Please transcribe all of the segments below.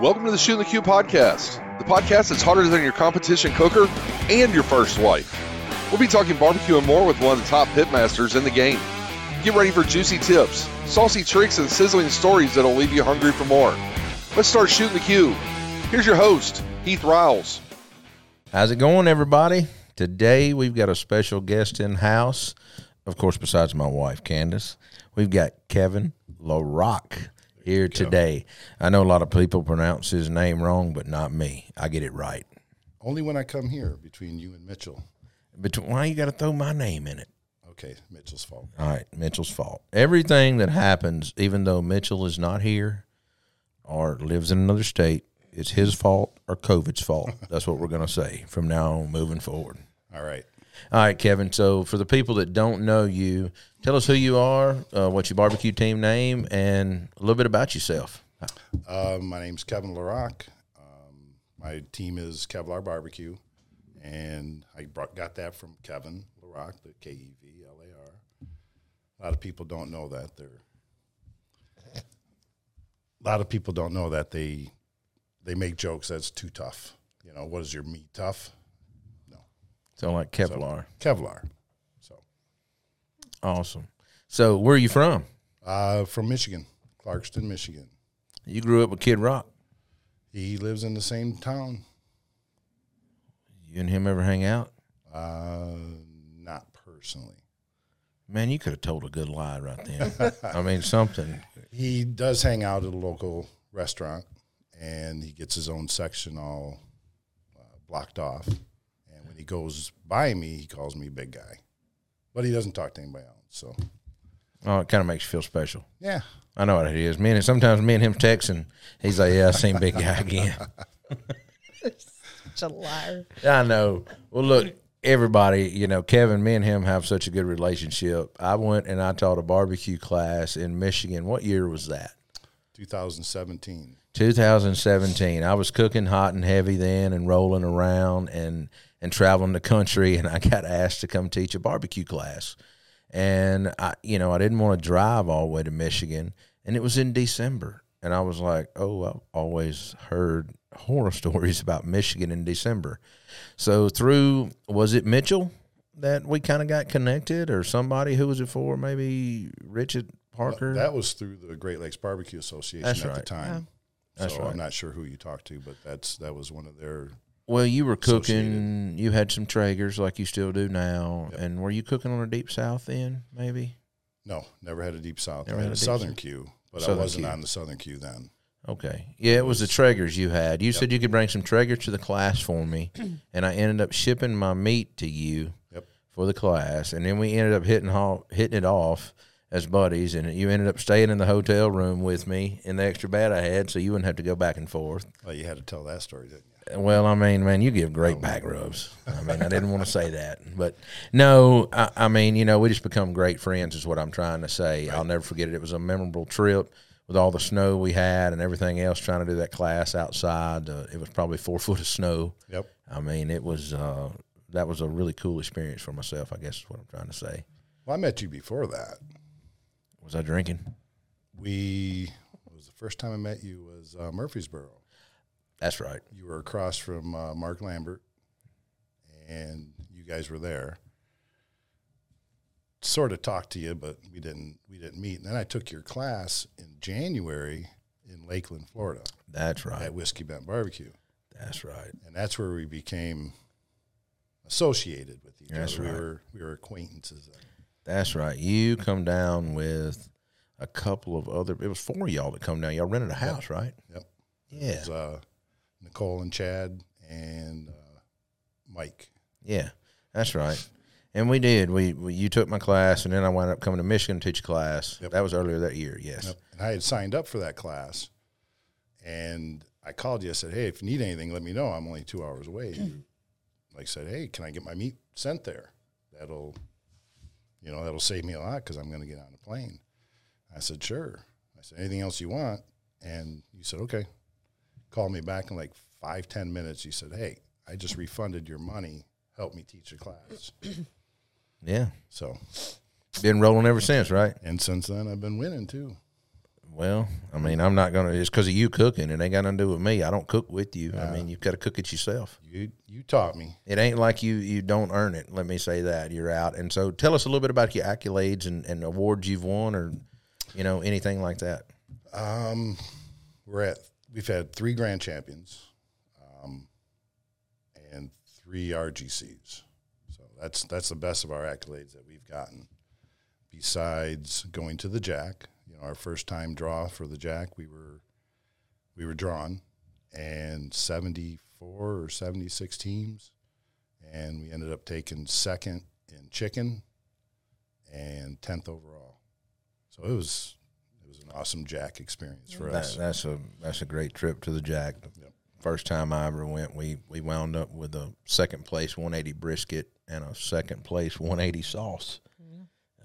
Welcome to the Shooting the Que podcast, the podcast that's harder than your competition cooker and your first wife. We'll be talking barbecue and more with one of the top pitmasters in the game. Get ready for juicy tips, saucy tricks, and sizzling stories that'll leave you hungry for more. Let's start shooting the Que. Here's your host, Heath Riles. How's it going, everybody? Today we've got a special guest in house. Of course, besides my wife, Candace, we've got Kevin LaRocque here today. I know a lot of people pronounce his name wrong, but not me. I get it right. Only when I come here between you and Mitchell. But why you got to throw my name in it? Okay, Mitchell's fault. All right, Mitchell's fault. Everything that happens, even though Mitchell is not here or lives in another state, it's his fault or COVID's fault. That's what we're going to say from now on moving forward. All right. All right, Kevin. So, for the people that don't know you, tell us who you are, uh, what's your barbecue team name, and a little bit about yourself. Uh, my name's Kevin LaRocque. Um, my team is Kevlar Barbecue, and I brought, got that from Kevin LaRocque, the K E V L A R. A lot of people don't know that. They're a lot of people don't know that they they make jokes that's too tough. You know, what is your meat tough? So, like Kevlar. Kevlar. So, Awesome. So, where are you from? uh, from Michigan, Clarkston, Michigan. You grew up with Kid Rock. He lives in the same town. You and him ever hang out? Uh, not personally. Man, you could have told a good lie right then. I mean, something. He does hang out at a local restaurant, and he gets his own section all uh, blocked off. And when he goes by me, he calls me big guy, but he doesn't talk to anybody else. So Oh, it kind of makes you feel special. yeah, I know what it is. Me and sometimes me and him texting. He's like, "Yeah, I seen big guy again." Such a liar. I know. Well, look, everybody, you know, Kevin, me and him have such a good relationship. I went and I taught a barbecue class in Michigan. What year was that? 2017. 2017. I was cooking hot and heavy then and rolling around and and traveling the country and I got asked to come teach a barbecue class. And I you know, I didn't want to drive all the way to Michigan and it was in December. And I was like, "Oh, I've always heard horror stories about Michigan in December." So through was it Mitchell that we kind of got connected or somebody who was it for? Maybe Richard Parker? That was through the Great Lakes Barbecue Association That's at the time. That's so right. I'm not sure who you talked to, but that's that was one of their. Well, you were cooking. You had some Traegers like you still do now, Yep. and were you cooking on a deep south then? Maybe. No, never had a deep south. Never I had a southern south. queue, but Southern I wasn't queue. on the southern queue then. Okay. Yeah, it was the Traegers you had. You said you could bring some Traegers to the class for me, and I ended up shipping my meat to you Yep. for the class, and then we ended up hitting hitting it off as buddies, and you ended up staying in the hotel room with me in the extra bed I had, so you wouldn't have to go back and forth. Well, you had to tell that story, didn't you? Well, I mean, man, you give great back rubs. I mean, I didn't want to say that, but no, I, I mean, you know, we just become great friends, is what I'm trying to say. I'll never forget it. It was a memorable trip with all the snow we had and everything else. Trying to do that class outside, uh, it was probably four foot of snow. Yep. I mean, it was uh, that was a really cool experience for myself. I guess is what I'm trying to say. Well, I met you before that. Was I drinking? We it was the first time I met you was uh, Murfreesboro. That's right. You were across from uh, Mark Lambert, and you guys were there. Sort of talked to you, but we didn't we didn't meet. And then I took your class in January in Lakeland, Florida, That's right. at Whiskey Bent Barbecue, That's right. and that's where we became associated with each That's other. right. We were we were acquaintances. Then. That's right. You come down with a couple of other. It was four of y'all that come down. Y'all rented a house, right? Yep. Yeah. It was, uh, Nicole and Chad and uh, Mike. Yeah, that's right. And we did. We, we you took my class, and then I wound up coming to Michigan to teach class. Yep. That was earlier that year. Yes. Yep. And I had signed up for that class, and I called you. I said, "Hey, if you need anything, let me know. I'm only two hours away." You, like said, "Hey, can I get my meat sent there? That'll, you know, that'll save me a lot because I'm going to get on a plane." I said, "Sure." I said, "Anything else you want?" And you said, "Okay." Called me back in like five ten minutes. You said, "Hey, I just refunded your money. Help me teach a class." Yeah. So, Been rolling ever since, right? and since then, I've been winning too. Well, I mean, I'm not gonna. It's because of you cooking. It ain't got nothing to do with me. I don't cook with you. I mean, you've got to cook it yourself. You you taught me. It ain't like you you don't earn it. Let me say that you're out. And so, tell us a little bit about your accolades and, and awards you've won, or you know anything like that. Um, we're at we've had three grand champions, um, and three RGCs. So that's that's the best of our accolades that we've gotten. Besides going to the Jack, know, our first time draw for the Jack, we were we were drawn, and seventy four or seventy six teams, and we ended up taking second in chicken, and tenth overall. So it was it was an awesome Jack experience for That, us. that's a that's a great trip to the Jack. Yep. First time I ever went, we we wound up with a second place 180 brisket and a second place 180 sauce.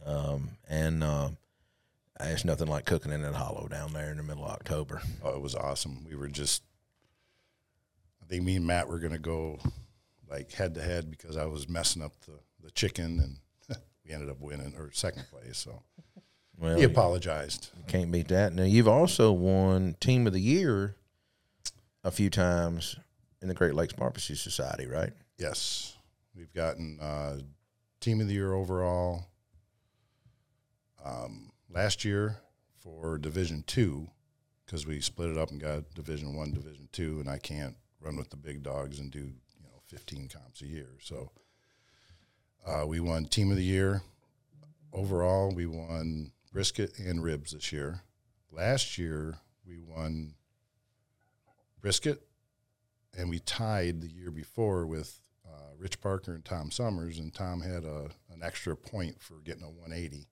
Um, and uh, it's nothing like cooking in that hollow down there in the middle of October. Oh, it was awesome. We were just, I think me and Matt were going to go like head to head because I was messing up the, the chicken and we ended up winning or second place. So Well, he you apologized. can't beat that. Now you've also won Team of the Year a few times in the Great Lakes Barbecue Society, right? Yes. We've gotten uh, team of the year overall. Um, last year for Division Two, because we split it up and got Division One, Division Two, and I can't run with the big dogs and do you know 15 comps a year. So uh, we won team of the year overall. We won brisket and ribs this year. Last year we won brisket, and we tied the year before with uh, Rich Parker and Tom Summers, and Tom had a an extra point for getting a 180, and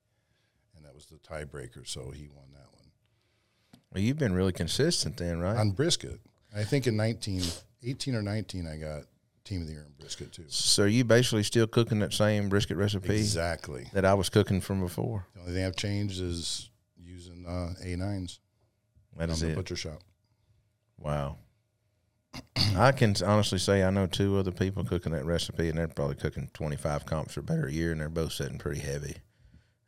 that was the tiebreaker, so he won that one Well, you've been really consistent then, right? on brisket. I think in 19, 18 or 19, I got team of the year in brisket too. so you basically still cooking that same brisket recipe Exactly. that I was cooking from before. The only thing I've changed is using uh, A9s That from is the it. butcher shop. Wow. I can honestly say I know two other people cooking that recipe, and they're probably cooking 25 comps or better a year, and they're both sitting pretty heavy.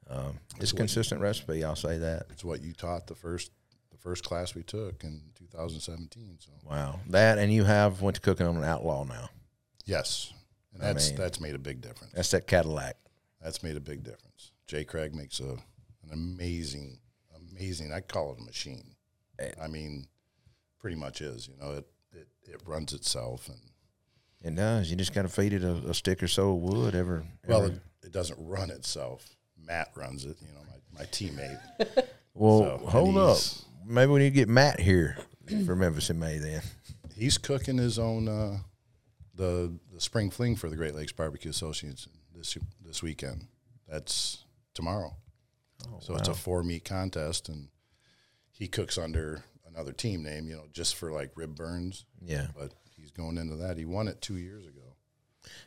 Um, it's consistent recipe, I'll say that. It's what you taught the first the first class we took in 2017. So Wow. That, and you have went to cooking on an outlaw now. yes, and I that's mean- that's made a big difference. That's that Cadillac. That's made a big difference. Jay Craig makes a an amazing, amazing. I call it a machine. Eh. I mean, pretty much is. You know, it it, it runs itself, and It does. You just got to feed it a, a stick or so of wood every. well, it, it doesn't run itself. Matt runs it. You know, my, my teammate. well, so, hold up. Maybe we need to get Matt here for Memphis in May then. He's cooking his own uh, the the spring fling for the Great Lakes Barbecue Association this this weekend. That's tomorrow. so it's a four meat contest, and he cooks under another team name, you know, just for like rib burns. Yeah. But he's going into that. He won it two years ago.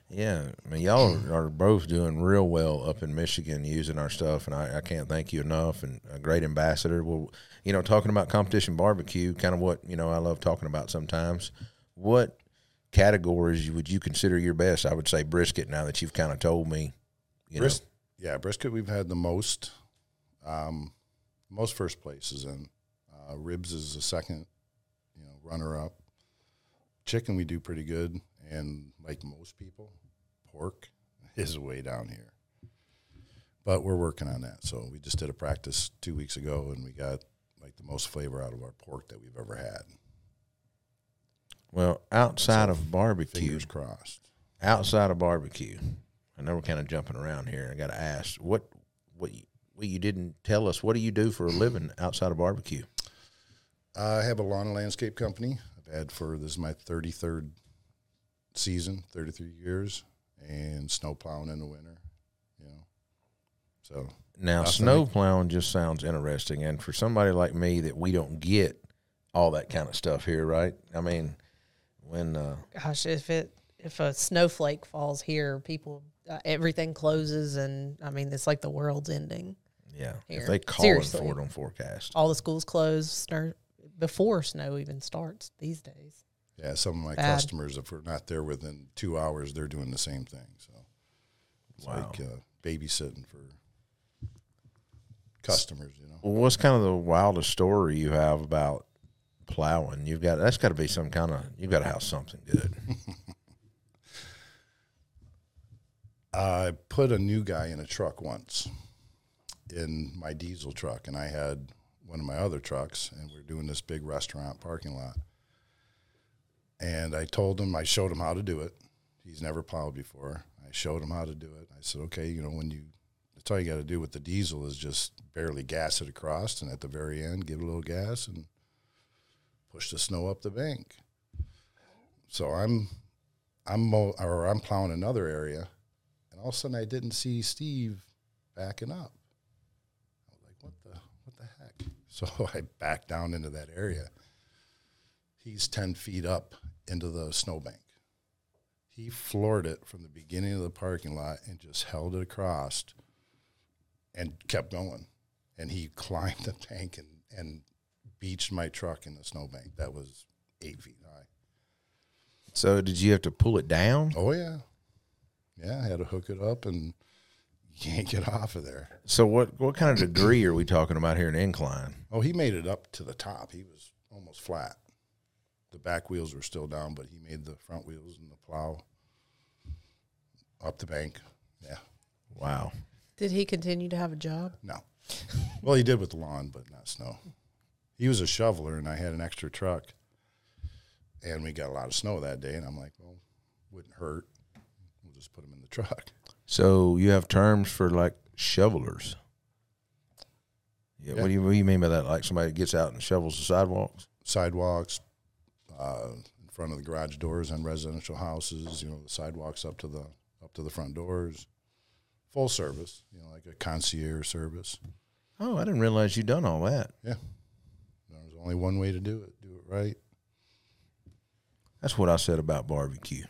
Yeah, I mean, y'all are, both doing real well up in Michigan using our stuff, and I, I can't thank you enough. And a great ambassador. Well, you know, talking about competition barbecue, kind of what you know I love talking about sometimes. What categories would you consider your best? I would say brisket. Now that you've kind of told me, you Bris- yeah, brisket we've had the most, um, most first places and Uh, ribs is the second, you know, runner up. Chicken we do pretty good, and like most people, pork is way down here. But we're working on that. So we just did a practice two weeks ago, and we got like the most flavor out of our pork that we've ever had. well, outside of barbecue, Fingers crossed. outside of barbecue, I know we're kind of jumping around here. I got to ask what what you, what you didn't tell us. What do you do for a living outside of barbecue? I have a lawn and landscape company. I've had for this is my thirty third season, thirty three years, and snow plowing in the winter. You know, so Now, Nothing. snow plowing just sounds interesting, and for somebody like me that we don't get all that kind of stuff here, right? I mean, when uh, Gosh, if it if a snowflake falls here, people uh, everything closes, and I mean it's like the world's ending. yeah, Here. if they call Seriously. it for it on forecast, All the schools close snow, before snow even starts these days. Yeah, some of my Bad. customers, if we're not there within two hours, they're doing the same thing. So it's Wow. like uh, babysitting for customers. You know, Well, what's kind of the wildest story you have about plowing? You've got that's got to be some kind of you've got to have something good. I put a new guy in a truck once in my diesel truck, and I had one of my other trucks, and we are doing this big restaurant parking lot. And I told him, I showed him how to do it. He's never plowed before. I showed him how to do it. I said, okay, you know, when you, that's all you got to do with the diesel is just barely gas it across, and at the very end, give it a little gas and push the snow up the bank. So I'm, I'm, mo- or I'm plowing another area, and all of a sudden I didn't see Steve backing up. I was like, what the, what the heck? So I backed down into that area. He's 10 feet up into the snowbank. He floored it from the beginning of the parking lot and just held it across and kept going. And he climbed the bank and, and beached my truck in the snowbank. That was eight feet high. so did you have to pull it down? Oh, yeah. Yeah, I had to hook it up and you can't get off of there. So what what kind of degree are we talking about here in incline? Oh, he made it up to the top. He was almost flat. The back wheels were still down, but he made the front wheels and the plow up the bank. Yeah. Wow. Did he continue to have a job? No. well, he did with the lawn, but not snow. He was a shoveler, and I had an extra truck, and we got a lot of snow that day. And I'm like, well, wouldn't hurt. We'll just put him in the truck. So you have terms for like shovelers. Yeah, Yeah. What do you what do you mean by that? Like somebody gets out and shovels the sidewalks? Sidewalks, uh, in front of the garage doors on residential houses. You know, the sidewalks up to the up to the front doors. Full service. You know, like a concierge service. Oh, I didn't realize you'd done all that. Yeah. There's only one way to do it. Do it right. That's what I said about barbecue.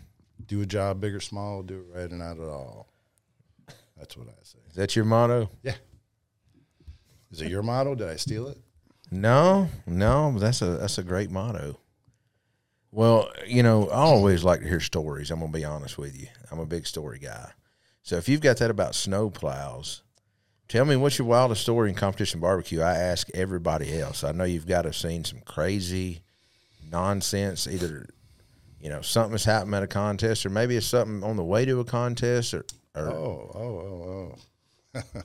Do a job big or small, do it right or not at all. That's what I say. Is that your motto? Yeah. Is it your motto? Did I steal it? No, no, that's a that's a great motto. Well, you know, I always like to hear stories. I'm gonna be honest with you. I'm a big story guy. So if you've got that about snow plows, tell me what's your wildest story in competition barbecue. I ask everybody else. I know you've got to have seen some crazy nonsense, either you know, something has happened at a contest, or maybe it's something on the way to a contest or, or Oh, oh, oh, oh.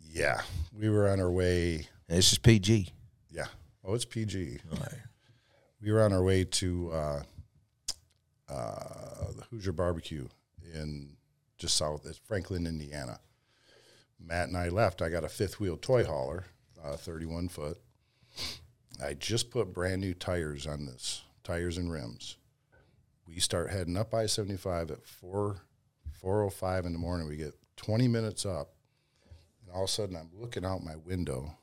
yeah. We were on our way. this is PG. Yeah. Oh, it's PG. Right. We were on our way to uh, uh, the Hoosier Barbecue in just south, it's Franklin, Indiana. Matt and I left. I got a fifth wheel toy hauler, uh, 31 foot. I just put brand new tires on this, tires and rims. We start heading up I 75 at 4 405 in the morning. We get 20 minutes up, and all of a sudden I'm looking out my window,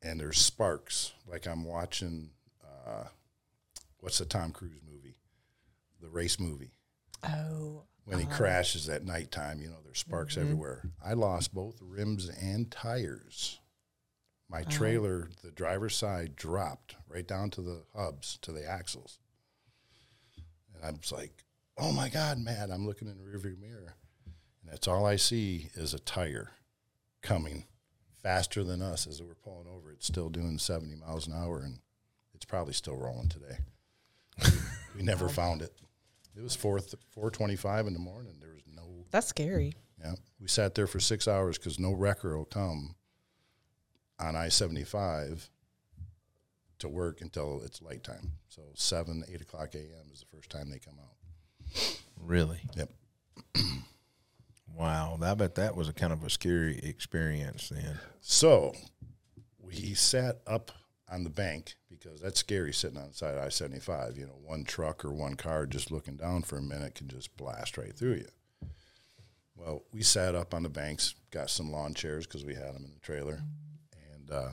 and there's sparks like I'm watching. Uh, what's the Tom Cruise movie? The race movie Oh, when he crashes at nighttime, you know, there's sparks everywhere. I lost both rims and tires. My trailer, the driver's side, dropped right down to the hubs, to the axles. And I was like, oh my God, Matt, I'm looking in the rearview mirror. And that's all I see is a tire coming faster than us as we're pulling over. It's still doing 70 miles an hour, and it's probably still rolling today. we never oh. found it. It was four four twenty five in the morning. There was no that's scary. yeah. We sat there for six hours because no wrecker will come on I seventy five to work until it's light time. So seven eight o'clock a.m. is the first time they come out. Really? Yep. Wow. I bet that was a kind of a scary experience then. So we sat up on the bank because that's scary sitting on the side of I seventy five. You know, one truck or one car just looking down for a minute can just blast right through you. Well, we sat up on the banks, got some lawn chairs because we had them in the trailer, and uh,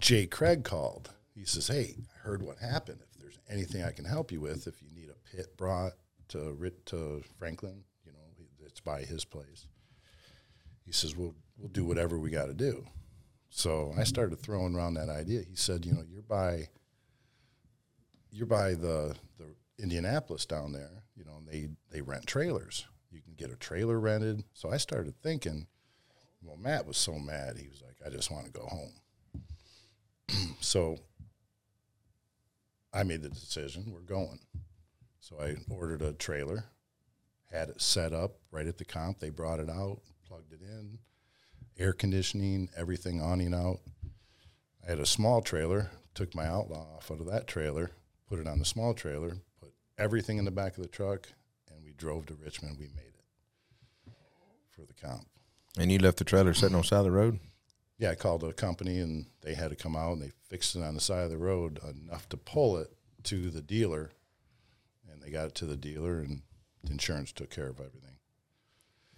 Jay Craig called. He says, "Hey, I heard what happened. If there's anything I can help you with, if you need a pit brought to to Franklin, you know, it's by his place." He says, "We'll we'll do whatever we got to do." So I hmm. started throwing around that idea. He said, "You know, you're by you're by the the Indianapolis down there. You know, and they they rent trailers." You can get a trailer rented. So I started thinking, well, Matt was so mad. He was like, I just want to go home. so I made the decision, we're going. So I ordered a trailer, had it set up right at the comp. They brought it out, plugged it in, air conditioning, everything awning out. I had a small trailer, took my outlaw off out of that trailer, put it on the small trailer, put everything in the back of the truck, and we drove to Richmond. We made it for the comp. And you left the trailer sitting on the side of the road? Yeah, I called a company and they had to come out and they fixed it on the side of the road enough to pull it to the dealer. And they got it to the dealer and the insurance took care of everything.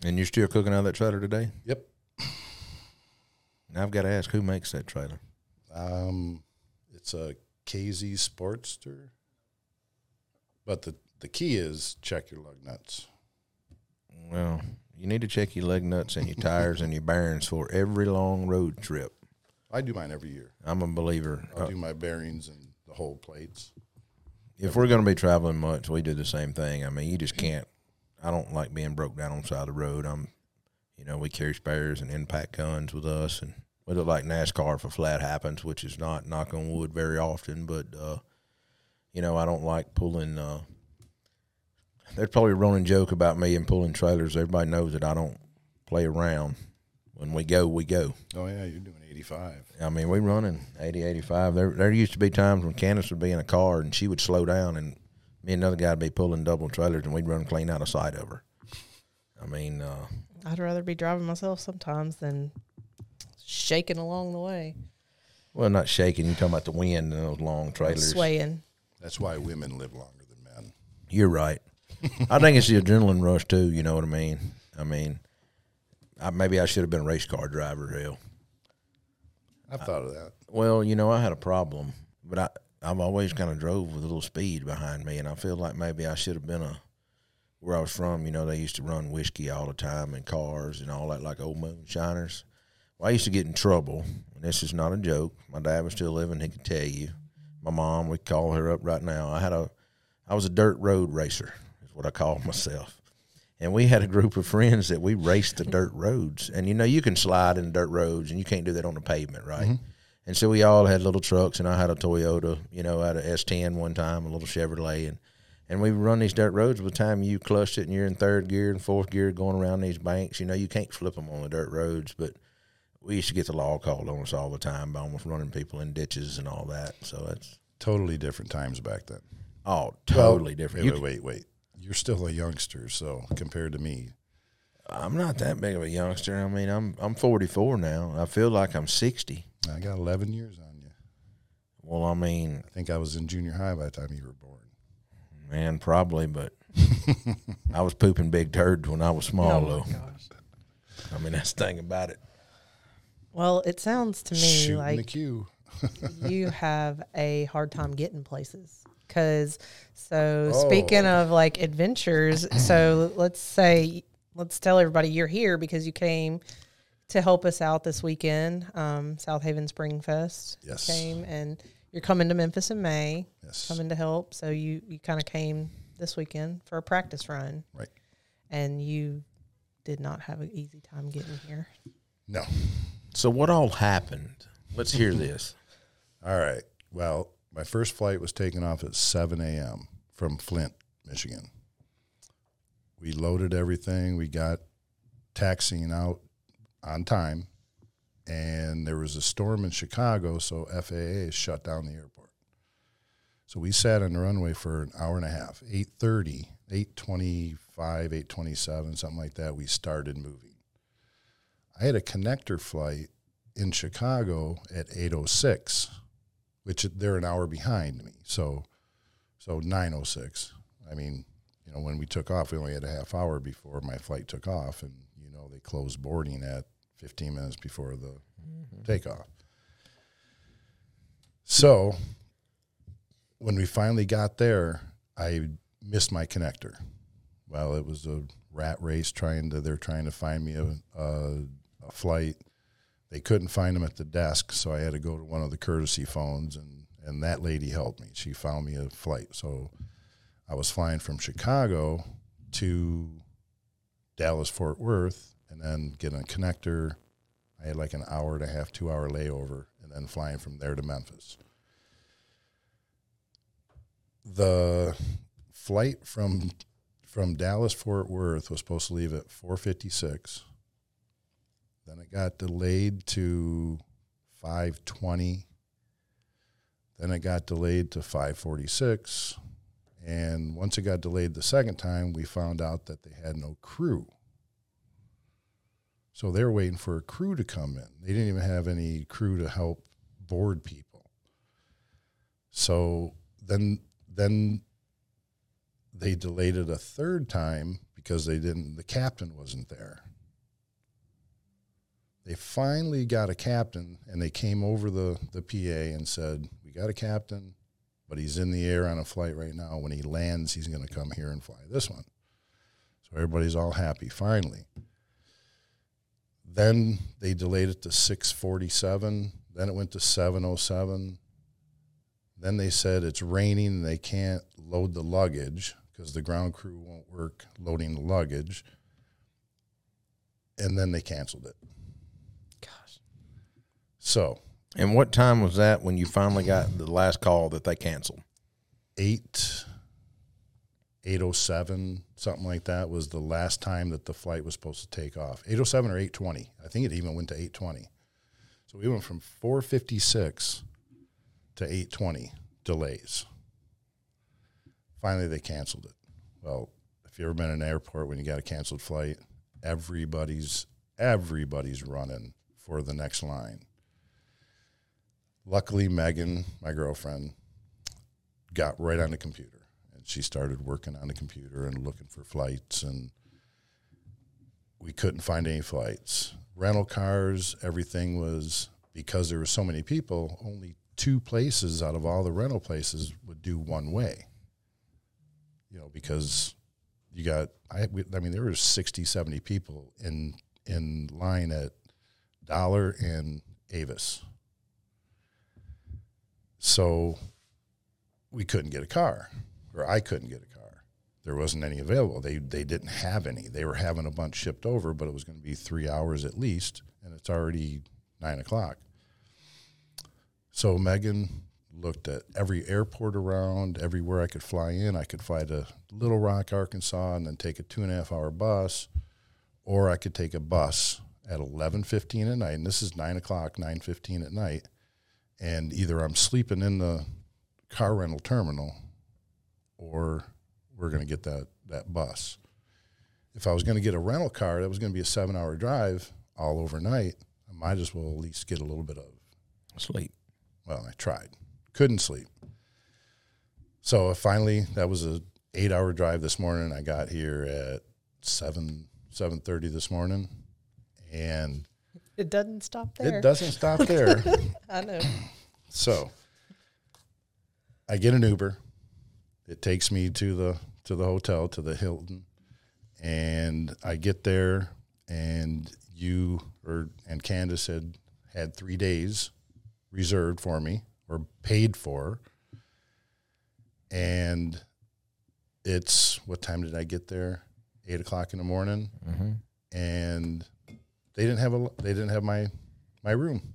And you're still cooking out of that trailer today? Yep. Now I've got to ask, who makes that trailer? Um, it's a KZ Sportster. But the, the key is check your lug nuts. Well, you need to check your lug nuts and your tires and your bearings for every long road trip. I do mine every year. I'm a believer. I'll Uh, do my bearings and the whole plates. if we're going to be traveling much, we do the same thing. I mean, you just can't. I don't like being broke down on the side of the road. I'm, you know, we carry spares and impact guns with us, and we look like NASCAR if a flat happens, which is not knock on wood very often. But uh, you know, I don't like pulling. Uh, there's probably a running joke about me and pulling trailers. Everybody knows that I don't play around. When we go, we go. Oh, yeah, you're doing 85. I mean, we running 80, 85. There, there used to be times when Candace would be in a car and she would slow down, and me and another guy would be pulling double trailers, and we'd run clean out of sight of her. I mean, uh, I'd rather be driving myself sometimes than shaking along the way, well, not shaking. You're talking about the wind and those long trailers. swaying. That's why women live longer than men. You're right. I think it's the adrenaline rush too. You know what I mean? I mean, I, maybe I should have been a race car driver. Hell, I've thought of that. Well, you know, I had a problem, but I I've always kind of drove with a little speed behind me, and I feel like maybe I should have been a where I was from. You know, they used to run whiskey all the time in cars and all that, like old moonshiners. Well, I used to get in trouble, and this is not a joke. My dad was still living; he could tell you. My mom, we call her up right now. I had a, I was a dirt road racer, is what I called myself. And we had a group of friends that we raced the dirt roads. And you know, you can slide in dirt roads and you can't do that on the pavement, right? Mm-hmm. And so we all had little trucks and I had a Toyota, you know, I had a S10 one time, a little Chevrolet and and we run these dirt roads by the time you clutch it and you're in third gear and fourth gear going around these banks, you know, you can't flip them on the dirt roads, but we used to get the law called on us all the time by almost running people in ditches and all that. So that's Totally different times back then. Oh, totally different. Wait, wait, wait, wait. You're still a youngster, so compared to me, I'm not that big of a youngster. I mean, I'm I'm 44 now. I feel like I'm 60. I got 11 years on you. Well, I mean, I think I was in junior high by the time you were born. Man, probably, but I was pooping big turds when I was small, Oh though. gosh. I mean, that's the thing about it. Well, it sounds to me Shooting like queue. you have a hard time getting places. Because, so speaking Oh. of like adventures, so let's say, let's tell everybody you're here because you came to help us out this weekend. Um, South Haven Spring Fest Yes. came, and you're coming to Memphis in May, Yes. coming to help. So you, you kind of came this weekend for a practice run, Right. and you did not have an easy time getting here. No. So, what all happened? Let's hear this. All right. Well, my first flight was taken off at 7 a.m. from Flint, Michigan. We loaded everything. We got taxiing out on time, and there was a storm in Chicago, so FAA shut down the airport. So we sat on the runway for an hour and a half. 8:30, 8:25, 8:27, something like that. We started moving. I had a connector flight in Chicago at 8:06 which they're an hour behind me. So, so nine oh six. I mean, you know, when we took off, we only had a half hour before my flight took off, and you know they closed boarding at fifteen minutes before the mm-hmm. takeoff. So, when we finally got there, I missed my connector. Well, it was a rat race trying to. They're trying to find me a, a, a flight they couldn't find him at the desk, so I had to go to one of the courtesy phones, and and that lady helped me. She found me a flight, so I was flying from Chicago to Dallas Fort Worth and then getting a connector. I had like an hour and a half, two hour layover, and then flying from there to Memphis. The flight from from Dallas Fort Worth was supposed to leave at 4:56. Then it got delayed to 5:20. Then it got delayed to 5:46. And once it got delayed the second time, we found out that they had no crew. So they were waiting for a crew to come in. They didn't even have any crew to help board people. So then then they delayed it a third time because they didn't the captain wasn't there. They finally got a captain and they came over the, the PA and said, We got a captain, but he's in the air on a flight right now. When he lands, he's going to come here and fly this one. So everybody's all happy finally. Then they delayed it to 647. Then it went to 707. Then they said it's raining and they can't load the luggage because the ground crew won't work loading the luggage. And then they canceled it. Gosh. So And what time was that when you finally got the last call that they canceled? eight eight oh seven something like that was the last time that the flight was supposed to take off. Eight oh seven or eight twenty. I think it even went to eight twenty. So we went from four fifty six to eight twenty delays. Finally, they canceled it. Well, if you've ever been in an airport when you got a canceled flight, everybody's everybody's running for the next line. Luckily, Megan, my girlfriend, got right on the computer and she started working on the computer and looking for flights and we couldn't find any flights. Rental cars everything was because there were so many people only two places out of all the rental places would do one way. You know because you got i, I mean there were 60 70 people in in line at dollar and avis. So we couldn't get a car, or I couldn't get a car. There wasn't any available. They they didn't have any. They were having a bunch shipped over, but it was going to be three hours at least, and it's already nine o'clock. So Megan looked at every airport around, everywhere I could fly in. I could fly to Little Rock, Arkansas, and then take a two and a half hour bus, or I could take a bus at eleven fifteen at night. And this is nine o'clock, nine fifteen at night, and either I'm sleeping in the car rental terminal or we're going to get that, that bus. If I was going to get a rental car, that was going to be a seven hour drive all overnight. I might as well at least get a little bit of, Sleep. well, I tried. Couldn't sleep. So finally, that was a eight hour drive this morning. I got here at seven, seven thirty this morning and It doesn't stop there. it doesn't stop there. I know. So I get an Uber. It takes me to the to the hotel to the Hilton, and I get there, and you or and Candace had had three days reserved for me or paid for, and it's what time did I get there? Eight o'clock in the morning, mm-hmm. and they didn't have a they didn't have my my room.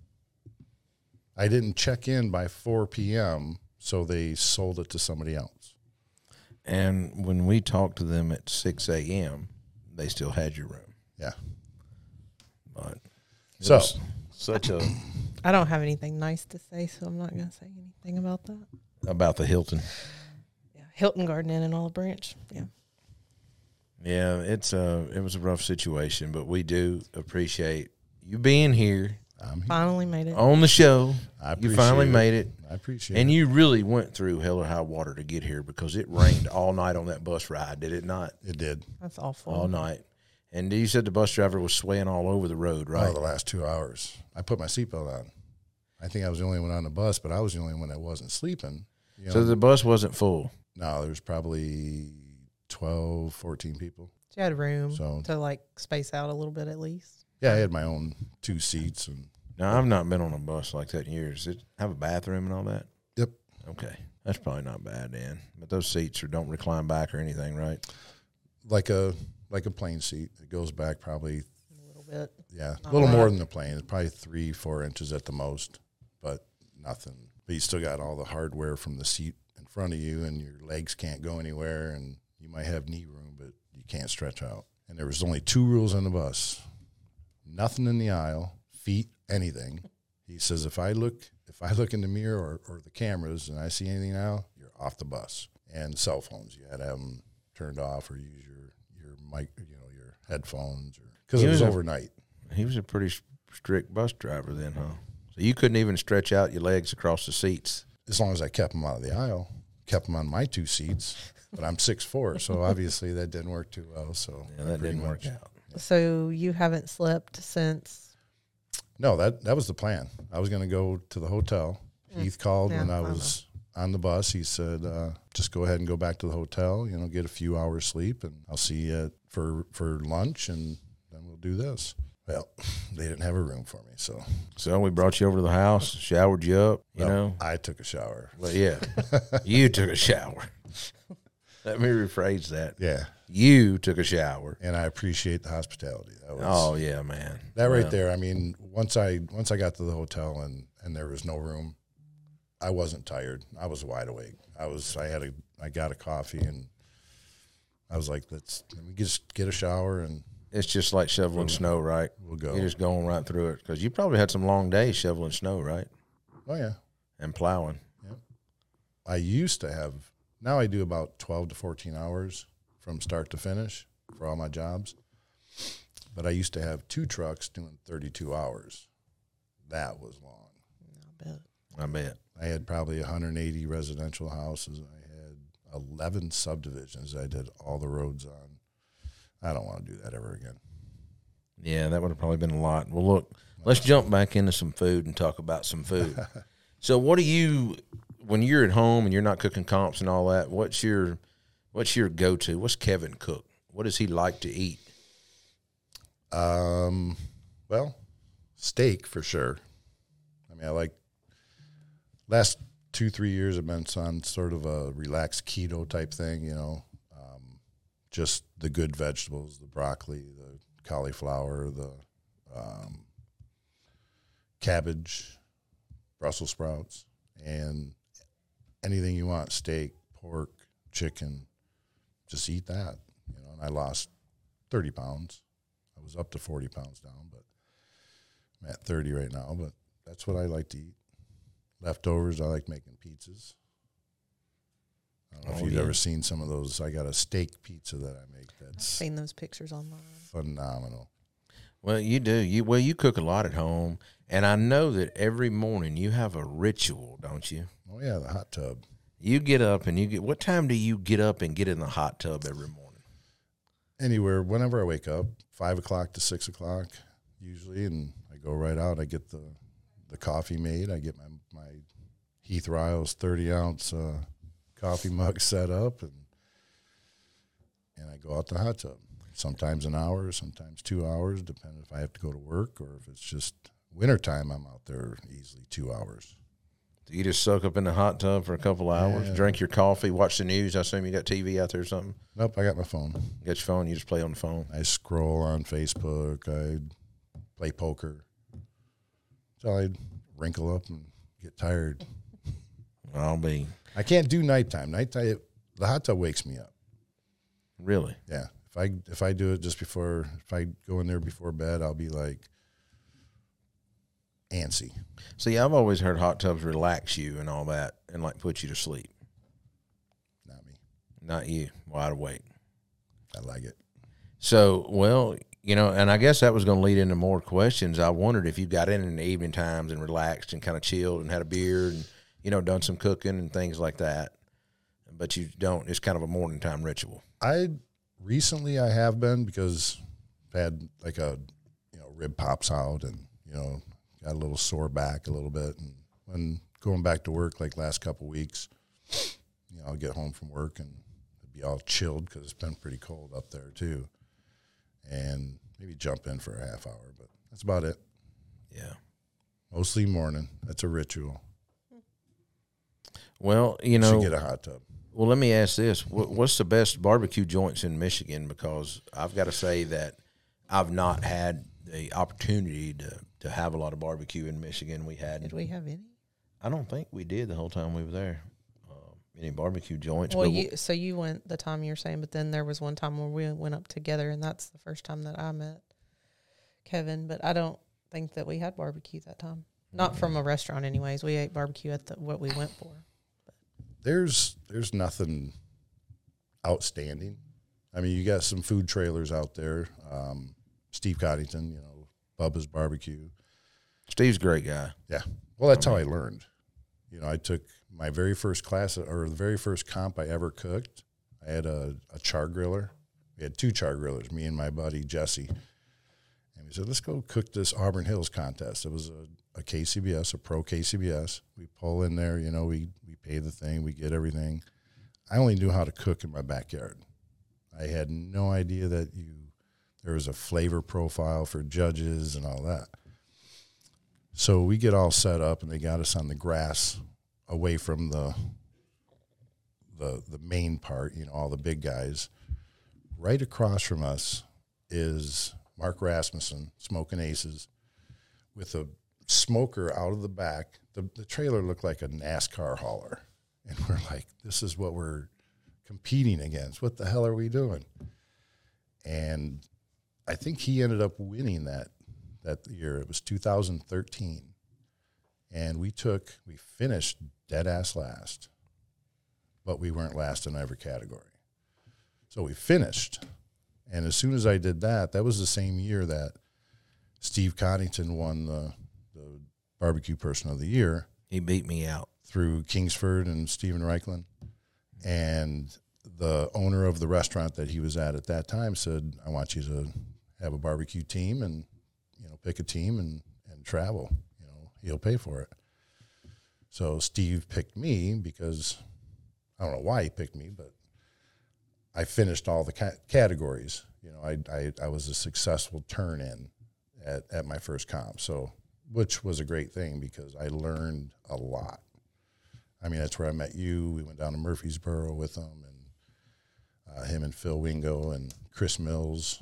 I didn't check in by 4 p.m., so they sold it to somebody else. And when we talked to them at 6 a.m., they still had your room. Yeah. But it So- was such a I don't have anything nice to say, so I'm not going to say anything about that. about the Hilton. Yeah, Hilton Garden Inn and Olive Branch. Yeah. Yeah, it's a it was a rough situation, but we do appreciate you being here I'm here. Finally made it. on the show. I You finally it. made it. I appreciate And it. And you really went through hell or high water to get here because it rained all night on that bus ride, did it not? It did. That's awful. All night. And you said the bus driver was swaying all over the road, Right. right? the last two hours. I put my seatbelt on. I think I was the only one on the bus, but I was the only one that wasn't sleeping. You know, So the bus wasn't full. no, there was probably 12, 14 people. You had room So- to like space out a little bit at least. Yeah, I had my own two seats and Now I've not been on a bus like that in years. It have a bathroom and all that. Yep. Okay, that's probably not bad, Dan. But those seats are don't recline back or anything, right? like a like a plane seat. It goes back probably A little bit. yeah, a little more than the plane. It's probably three, four inches at the most, but nothing. But you still got all the hardware from the seat in front of you, and your legs can't go anywhere, and you might have knee room, but you can't stretch out. And there was only two rules on the bus: nothing in the aisle, feet, anything. He says, if I look, if I look in the mirror or, or the cameras and I see anything now, you're off the bus. And cell phones, you had to have them turned off or use your your mic, you know, your headphones, or because it He was was a- overnight. He was a pretty strict bus driver then, huh? So you couldn't even stretch out your legs across the seats. as long as I kept them out of the aisle, kept them on my two seats. But I'm six four, so obviously that didn't work too well. So Yeah, that didn't work out. So you haven't slept since. No, that that was the plan. I was going to go to the hotel. Heath called Mm. Yeah, when I I know. was on the bus. He said, uh, "Just go ahead and go back to the hotel. You know, get a few hours sleep, and I'll see you for for lunch, and then we'll do this." Well, they didn't have a room for me, so So we brought you over to the house, showered you up, you well, know. I took a shower. But yeah, you took a shower. Let me rephrase that. Yeah, You took a shower. and I appreciate the hospitality. That was Oh yeah, man. That right Well, there. I mean, once I once I got to the hotel and and there was no room, I wasn't tired. I was wide awake. I was. I had a. I got a coffee and I was like, let's let me just get a shower and It's just like shoveling snow, right? we'll go. You're just going right through it because you probably had some long days shoveling snow, right? oh yeah. And plowing. Yeah. I used to have. Now I do about twelve to fourteen hours from start to finish for all my jobs. But I used to have two trucks doing thirty-two hours. That was long. I bet. I bet. I had probably 180 residential houses. I had 11 subdivisions I did all the roads on. I don't want to do that ever again. Yeah, that would have probably been a lot. Well, look, let's jump back into some food and talk about some food. so, what do you when you're at home and you're not cooking comps and all that? What's your what's your go to? What's Kevin cook? What does he like to eat? Um, well, steak for sure. I mean, I like last two three years I've been on sort of a relaxed keto type thing. You know, um, just the good vegetables, the broccoli, the cauliflower, the um, cabbage, Brussels sprouts, and anything you want: steak, pork, chicken. Just eat that. You know, and I lost thirty pounds. I was up to 40 pounds down, but I'm at 30 right now. But that's what I like to eat. Leftovers, I like making pizzas. I don't know Oh, if you've yeah. ever seen some of those. I got a steak pizza that I make that's Seen those pictures online. phenomenal. Well, you do. You well, you cook a lot at home, and I know that every morning you have a ritual, don't you? Oh, yeah, the hot tub. You get up and you get. What time do you get up and get in the hot tub every morning? Anywhere, whenever I wake up, 5 o'clock to 6 o'clock usually, and I go right out. I get the, the coffee made. I get my, my Heath Riles 30 ounce uh, coffee mug set up, and and I go out to the hot tub. Sometimes an hour, sometimes two hours, depending if I have to go to work or if it's just wintertime, I'm out there easily two hours. Do you just soak up in the hot tub for a couple hours, Yeah. drink your coffee, watch the news? I assume you got TV out there or something. Nope, I got my phone. You got your phone. You just play on the phone. I scroll on Facebook. I play poker. So I wrinkle up and get tired. I'll be I can't do nighttime. Nighttime, the hot tub wakes me up. really. Yeah, if I if I do it just before, if I go in there before bed, I'll be like antsy. See, I've always heard hot tubs relax you and all that, and like put you to sleep. Not me. Not you, wide awake. I like it. So, well, you know, and I guess that was going to lead into more questions. I wondered if you got in in the evening times and relaxed and kind of chilled and had a beer and you know done some cooking and things like that. But you don't. It's kind of a morning time ritual. I recently I have been because I've had like a you know rib pops out and you know got a little sore back a little bit and when going back to work like last couple weeks, you know I'll get home from work and it'd be all chilled because it's been pretty cold up there too, and maybe jump in for a half hour, but that's about it. Yeah. Mostly morning. That's a ritual. Well, you You know, should get a hot tub. Well, let me ask this: What's the best barbecue joints in Michigan? Because I've got to say that I've not had the opportunity to to have a lot of barbecue in Michigan. We had Did we have any? I don't think we did the whole time we were there. Uh, any barbecue joints? Well, you so you went the time you're saying, but then there was one time where we went up together, and that's the first time that I met Kevin. But I don't think that we had barbecue that time. Not from a restaurant, anyways. We ate barbecue at the, what we went for. there's there's nothing outstanding. I mean, you got some food trailers out there. Um, Steve Coddington, you know, Bubba's Barbecue. Steve's a great guy. Yeah. Well, that's how I learned. You know, I took my very first class or the very first comp I ever cooked. I had a, a char griller. We had two char grillers, me and my buddy Jesse. And we said, let's go cook this Auburn Hills contest. It was a, a KCBS, a pro KCBS. We pull in there, you know, we, we pay the thing, we get everything. I only knew how to cook in my backyard. I had no idea that you there was a flavor profile for judges and all that. So we get all set up, and they got us on the grass, away from the the the main part. You know, all the big guys. Right across from us is Mark Rasmussen, smoking aces, with a smoker out of the back. The the trailer looked like a NASCAR hauler, and we're like, "This is what we're competing against. What the hell are we doing?" And I think he ended up winning that that year. It was 2013, and we took we finished dead ass last, but we weren't last in every category. So we finished, and as soon as I did that, that was the same year that Steve Coddington won the the barbecue person of the year He beat me out. through Kingsford and Stephen Reichlin, And the owner of the restaurant that he was at at that time said, I want you to have a barbecue team and, you know, pick a team and, and travel. You know, he'll pay for it. So Steve picked me because I don't know why he picked me, but I finished all the ca- categories. You know, I, I, I was a successful turn in at, at my first comp. So, which was a great thing because I learned a lot. I mean, that's where I met you. We went down to Murfreesboro with him and uh, him and Phil Wingo and Chris Mills.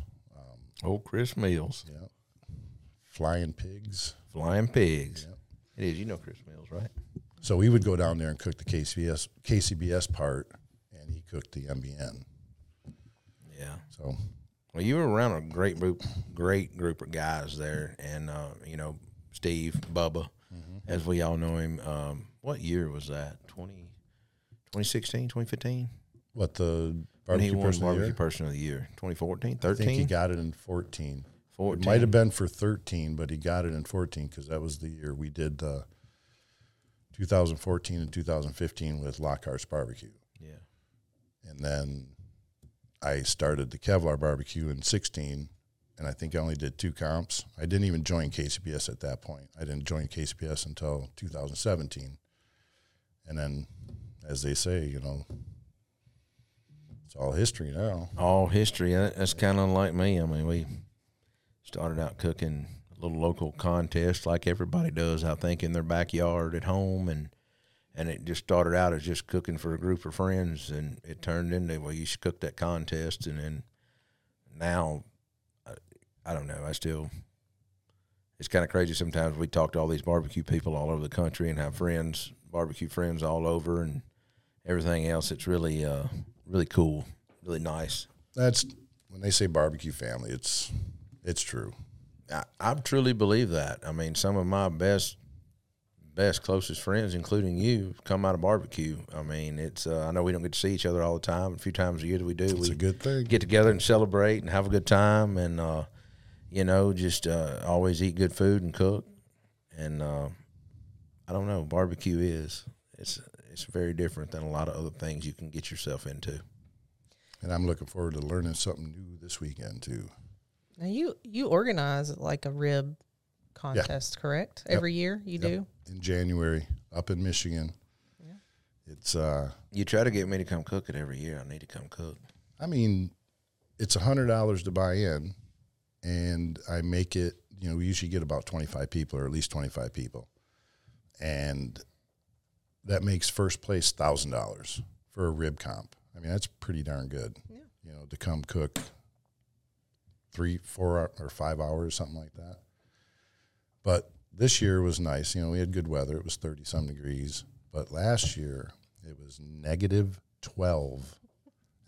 Oh, Chris Mills, yeah. Flying pigs. Flying Pigs. Yep. It is. You know Chris Mills, right? So we would go down there and cook the KCBS, KCBS part, and he cooked the MBN. Yeah. So Well, you were around a great group, great group of guys there, and uh, you know Steve, Bubba, as we all know him. Um, what year was that? 20, 2016, 2015? what the When he barbecue won person of the barbecue year? person of the year? 2014, I think he got it in 14. 14. It might have been for 13, but he got it in 14 because that was the year we did the 2014 and 2015 with Lockhart's Barbecue. Yeah. And then I started the Kevlar Barbecue in 16, and I think I only did two comps. I didn't even join KCBS at that point. I didn't join KCBS until 2017. And then, as they say, you know, it's all history now. all history. That's kind of like me. I mean, we started out cooking a little local contest like everybody does, I think, in their backyard at home, and and it just started out as just cooking for a group of friends, and it turned into well, you should cook that contest, and then now, I, I don't know. I still. It's kind of crazy sometimes. We talk to all these barbecue people all over the country and have friends, barbecue friends all over, and everything else. It's really, uh, really cool, really nice. That's when they say barbecue family. It's it's true. I, I truly believe that. I mean, some of my best, best closest friends, including you, come out of barbecue. I mean, it's. Uh, I know we don't get to see each other all the time. A few times a year that we do, It's we a good thing. get together and celebrate and have a good time, and uh, you know, just uh, always eat good food and cook. And uh, I don't know, barbecue is it's it's very different than a lot of other things you can get yourself into. And I'm looking forward to learning something new this weekend too. Now you you organize like a rib contest, correct? Every year you Yep. do. In January, up in Michigan. Yeah. It's uh You try to get me to come cook it every year. I need to come cook. I mean, it's a hundred dollars to buy in, and I make it. You know, we usually get about twenty five people, or at least twenty five people, and that makes first place thousand dollars. for a rib comp. I mean, that's pretty darn good. Yeah. You know, to come cook three, four, or five hours, something like that. But this year was nice. You know, we had good weather. It was 30 some degrees. But last year, it was negative 12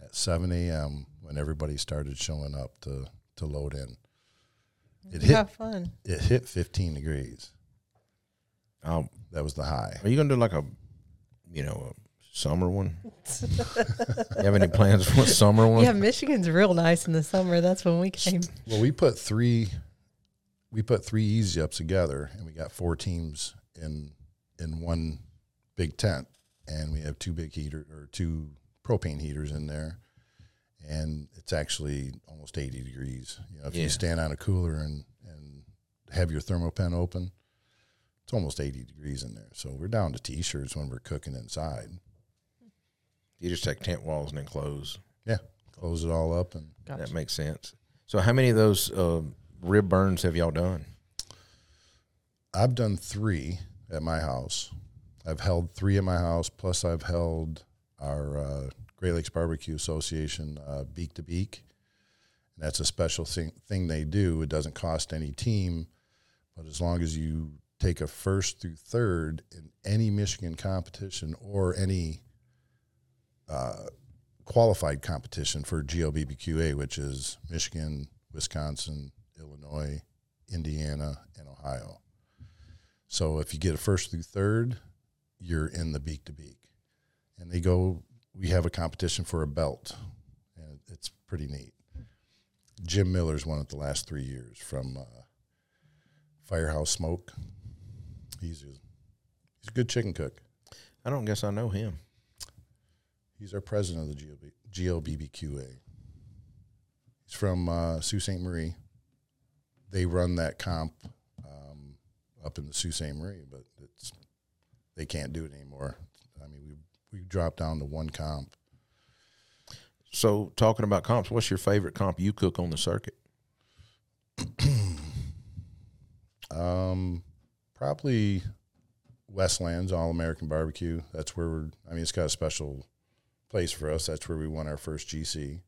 at 7 a.m. when everybody started showing up to, to load in. It hit, Have fun. it hit 15 degrees. Um, That was the high. are you gonna do like a, you know, a summer one? you have any plans for a summer one? Yeah, Michigan's real nice in the summer. That's when we came. Well, we put three, we put three easy ups together, and we got four teams in in one big tent, and we have two big heater or two propane heaters in there, and it's actually almost eighty degrees. You know, if Yeah. you stand on a cooler and and have your Thermapen open, it's almost eighty degrees in there. So we're down to t-shirts when we're cooking inside. You just take tent walls and then close. Yeah, close it all up and Gotcha. That makes sense. So, how many of those uh, rib burns have y'all done? I've done three at my house. I've held three at my house, plus I've held our uh, Great Lakes Barbecue Association uh, beak to beak. And that's a special thing, thing they do. It doesn't cost any team, but as long as you take a first through third in any Michigan competition or any uh, qualified competition for GLBBQA, which is Michigan, Wisconsin, Illinois, Indiana, and Ohio. So if you get a first through third, you're in the beak to beak. And they go, we have a competition for a belt, and it's pretty neat. Jim Miller's won it the last three years from uh, Firehouse Smoke. He's a, he's a good chicken cook. I don't guess I know him. He's our president of the GLB, GLBBQA. He's from uh, Sault Ste. Marie. They run that comp um, up in the Sault Ste. Marie, but it's they can't do it anymore. I mean, we we dropped down to one comp. So, talking about comps, what's your favorite comp you cook on the circuit? Um, probably Westlands All American Barbecue. That's where we're. I mean, it's got a special place for us. That's where we won our first GC.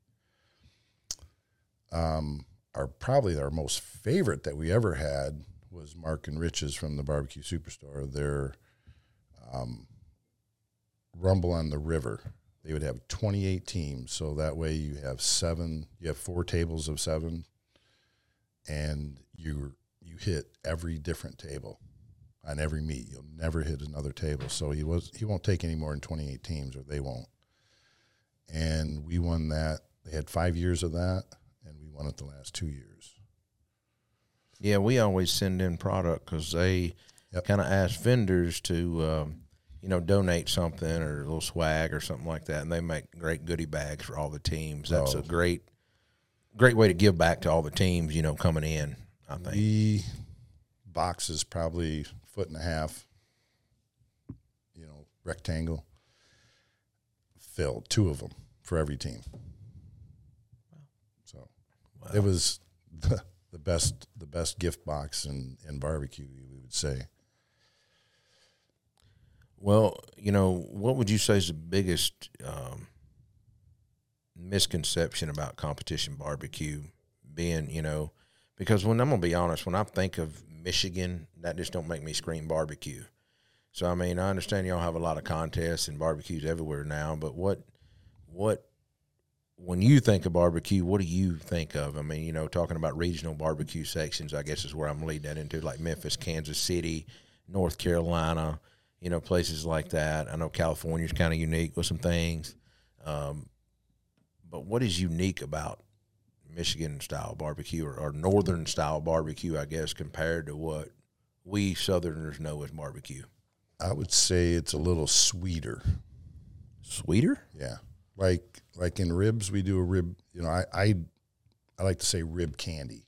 Um, our probably our most favorite that we ever had was Mark and Rich's from the Barbecue Superstore. Their um, Rumble on the River. They would have 28 teams, so that way you have seven. You have four tables of seven, and you you hit every different table on every meet. You'll never hit another table. So he was he won't take any more than 28 teams, or they won't. And we won that. They had five years of that, and we won it the last two years. Yeah, we always send in product because they Yep. kind of ask vendors to, um, you know, donate something or a little swag or something like that, and they make great goodie bags for all the teams. That's Oh. a great, great way to give back to all the teams. You know, coming in. I think. The box is probably foot and a half, you know, rectangle, filled, two of them for every team. Wow. So it was the, the best the best gift box in, in barbecue, we would say. Well, you know, what would you say is the biggest um, misconception about competition barbecue? Being, you know, because when I'm gonna be honest, when I think of Michigan, that just don't make me scream barbecue. So I mean, I understand y'all have a lot of contests and barbecues everywhere now, but what, what, when you think of barbecue, what do you think of? I mean, you know, talking about regional barbecue sections, I guess is where I'm leading that into, like Memphis, Kansas City, North Carolina you know, places like that. I know California's kind of unique with some things. Um, but what is unique about Michigan style barbecue or, or northern style barbecue, I guess, compared to what we Southerners know as barbecue? I would say it's a little sweeter. Sweeter? Yeah. Like like in ribs, we do a rib. You know, I I, I like to say rib candy,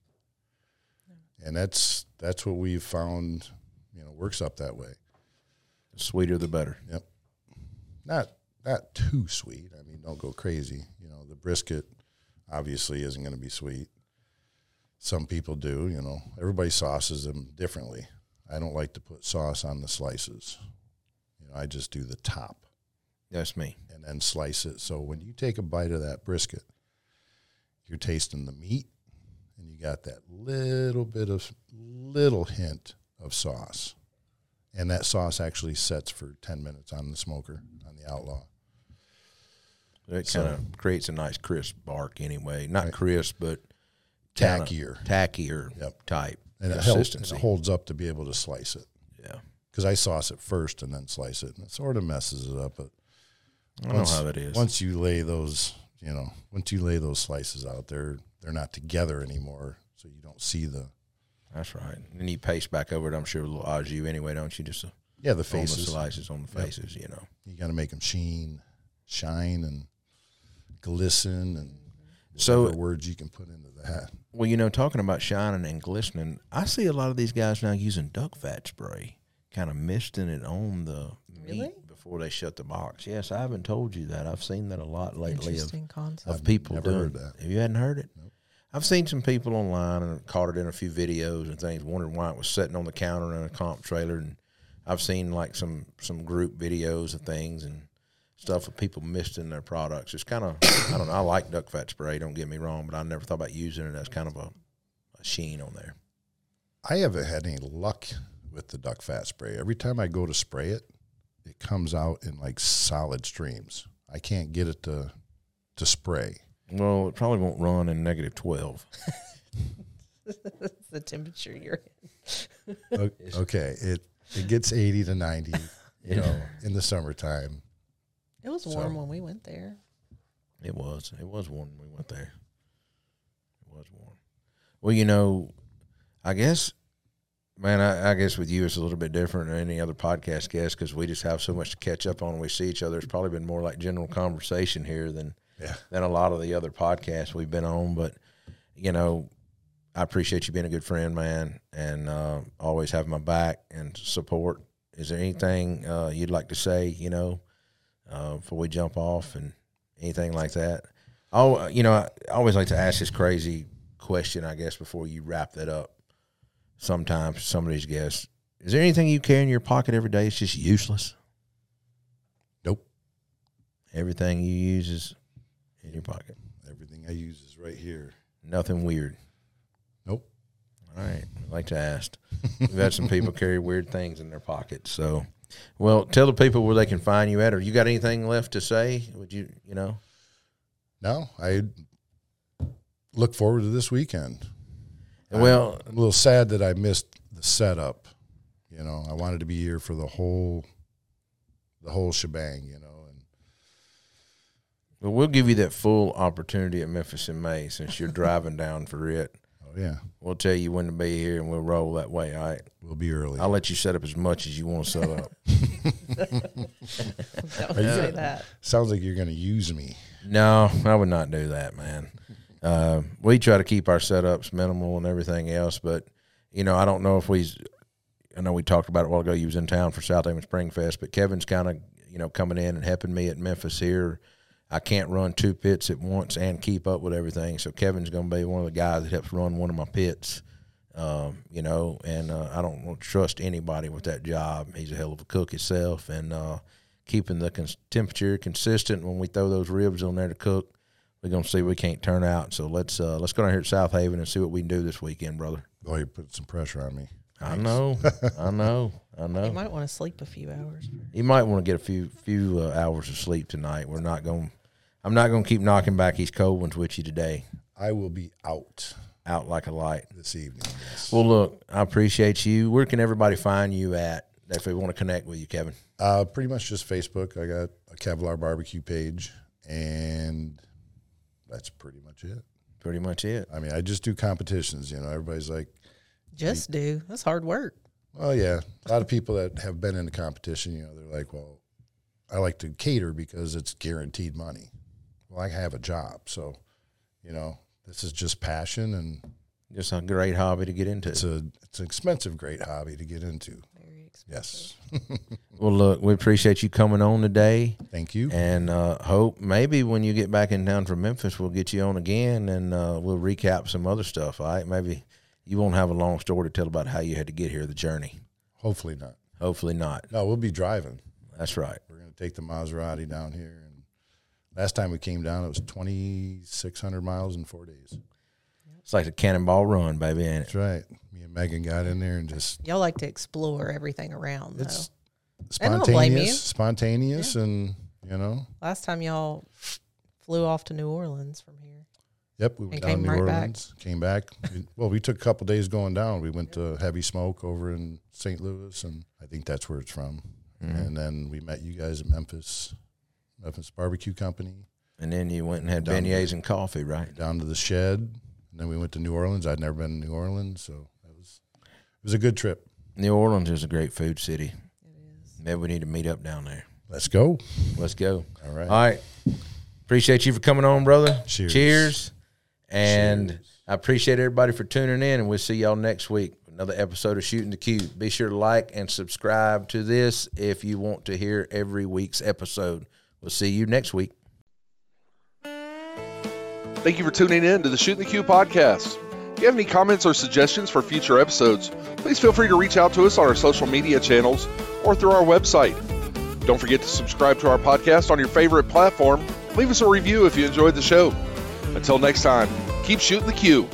and that's that's what we've found. You know, works up that way. The sweeter the better. Yep. Not not too sweet. I mean, don't go crazy. You know, the brisket obviously isn't going to be sweet. Some people do. You know, everybody sauces them differently. I don't like to put sauce on the slices. You know, I just do the top. That's me. and then slice it. So when you take a bite of that brisket, you're tasting the meat and you got that little bit of little hint of sauce. And that sauce actually sets for 10 minutes on the smoker, on the outlaw. It So- kind of creates a nice crisp bark anyway. Not crisp, but Tackier. tackier Yep. type And it, helps, consistency. it holds up to be able to slice it. yeah, Because I sauce it first and then slice it. And it sort of messes it up. But I don't once, know how that is. once you lay those, you know, once you lay those slices out there, they're not together anymore. So you don't see the, That's right. And you paste back over it. I'm sure with a little au jus anyway, don't you? Just uh, yeah, the on the slices on the faces. You know. You got to make them sheen, shine, and glisten, and So- words you can put into that. Well, you know, talking about shining and glistening, I see a lot of these guys now using duck fat spray, kind of misting it on the Really? meat before they shut the box. Yes, I haven't told you that. I've seen that a lot lately of, Interesting concept. of I've people never doing heard that. Have you hadn't heard it? I've seen some people online and caught it in a few videos and things, wondering why it was sitting on the counter in a comp trailer. And I've seen like some some group videos of things and stuff of people misting their products. It's kind of I don't know. I like duck fat spray. Don't get me wrong, but I never thought about using it as kind of a, a sheen on there. I haven't had any luck with the duck fat spray. Every time I go to spray it, it comes out in like solid streams. I can't get it to to spray. Well, it probably won't run in negative twelve. the temperature you're in. Okay, it it gets eighty to ninety, you know, in the summertime. It was So- warm when we went there. It was. It was warm when we went there. It was warm. Well, you know, I guess, man, I, I guess with you it's a little bit different than any other podcast guest because we just have so much to catch up on. We see each other. It's probably been more like general conversation here than Yeah. than a lot of the other podcasts we've been on. But you know, I appreciate you being a good friend, man, and uh, always having my back and support. Is there anything uh, you'd like to say? You know, uh, before we jump off and anything like that. Oh, you know, I always like to ask this crazy question, I guess, before you wrap that up. Sometimes some of these guests, is there anything you carry in your pocket every day? It's just useless. Nope. Everything you use is in your pocket. Everything I use is right here. Nothing weird. Nope. All right. I like to ask. We've had some people carry weird things in their pockets. So, well, tell the people where they can find you at. Or you got anything left to say? Would you, you know? No, I look forward to this weekend. Well, I'm a little sad that I missed the setup. You know, I wanted to be here for the whole, the whole shebang. You know, and Well, we'll give you that full opportunity at Memphis in May since you're driving down for it. Yeah, We'll tell you when to be here and we'll roll that way. All right. we'll be early. I'll let you set up as much as you want to set up. Don't say that. Sounds like you're going to use me. no, I would not do that, man. Uh, we try to keep our setups minimal and everything else, but you know, I don't know if we. I know we talked about it a while ago. You was in town for Southaven Springfest, but Kevin's kind of you know coming in and helping me at Memphis here. I can't run two pits at once and keep up with everything, so Kevin's going to be one of the guys that helps run one of my pits. Um, you know, and uh, I don't want to trust anybody with that job. He's a hell of a cook himself, and uh, keeping the cons- temperature consistent when we throw those ribs on there to cook, we're gonna see we can't turn out. So let's uh, let's go down here at Southaven and see what we can do this weekend, brother. Oh, you put some pressure on me. I know, I know, I know. You might want to sleep a few hours. You might want to get a few few uh, hours of sleep tonight. We're not going. I'm not going to keep knocking back these cold ones with you today. I will be out Out like a light. this evening. Yes. Well, look, I appreciate you. Where can everybody find you at if they want to connect with you, Kevin? Uh, pretty much just Facebook. I got a Kevlar barbecue page, and that's pretty much it. Pretty much it. I mean, I just do competitions. You know, everybody's like, Just do. That's hard work. well, yeah. A lot of people that have been in the competition, you know, they're like, well, I like to cater because it's guaranteed money. Well, I have a job, so you know, this is just passion, and Just a great hobby to get into. it's a it's an expensive, great hobby to get into. Very expensive. Yes, Well, look, we appreciate you coming on today, thank you. and uh, hope maybe when you get back in town from Memphis, we'll get you on again, and uh, we'll recap some other stuff. All right, maybe you won't have a long story to tell about how you had to get here, the journey. Hopefully not. Hopefully not. No, we'll be driving. That's right. We're going to take the Maserati down here. And last time we came down, it was 2,600 miles in four days. It's like a cannonball run, baby, ain't That's right. Me and Megan got in there and just Y'all like to explore everything around though. it's I don't blame you. spontaneous, spontaneous, and you know, Last time y'all flew off to New Orleans from here. yep, we went down to New right back. Orleans, came back. We- well, we took a couple days going down. We went to Heavy Smoke over in St. Louis, and I think that's where it's from. Mm-hmm. And then we met you guys at Memphis, Memphis Barbecue Company. And then you went and had Down beignets and coffee, right? down to the shed. And then we went to New Orleans. I'd never been to New Orleans, so it was it was a good trip. New Orleans is a great food city. It is. Maybe we need to meet up down there. Let's go. Let's go. All right. All right. Appreciate you for coming on, brother. Cheers. Cheers. And Cheers. I appreciate everybody for tuning in, and we'll see y'all next week. Another episode of Shooting the Que. Be sure to like and subscribe to this if you want to hear every week's episode. We'll see you next week. Thank you for tuning in to the Shooting the Que podcast. If you have any comments or suggestions for future episodes, please feel free to reach out to us on our social media channels or through our website. Don't forget to subscribe to our podcast on your favorite platform. Leave us a review if you enjoyed the show. Until next time, keep shooting the Que.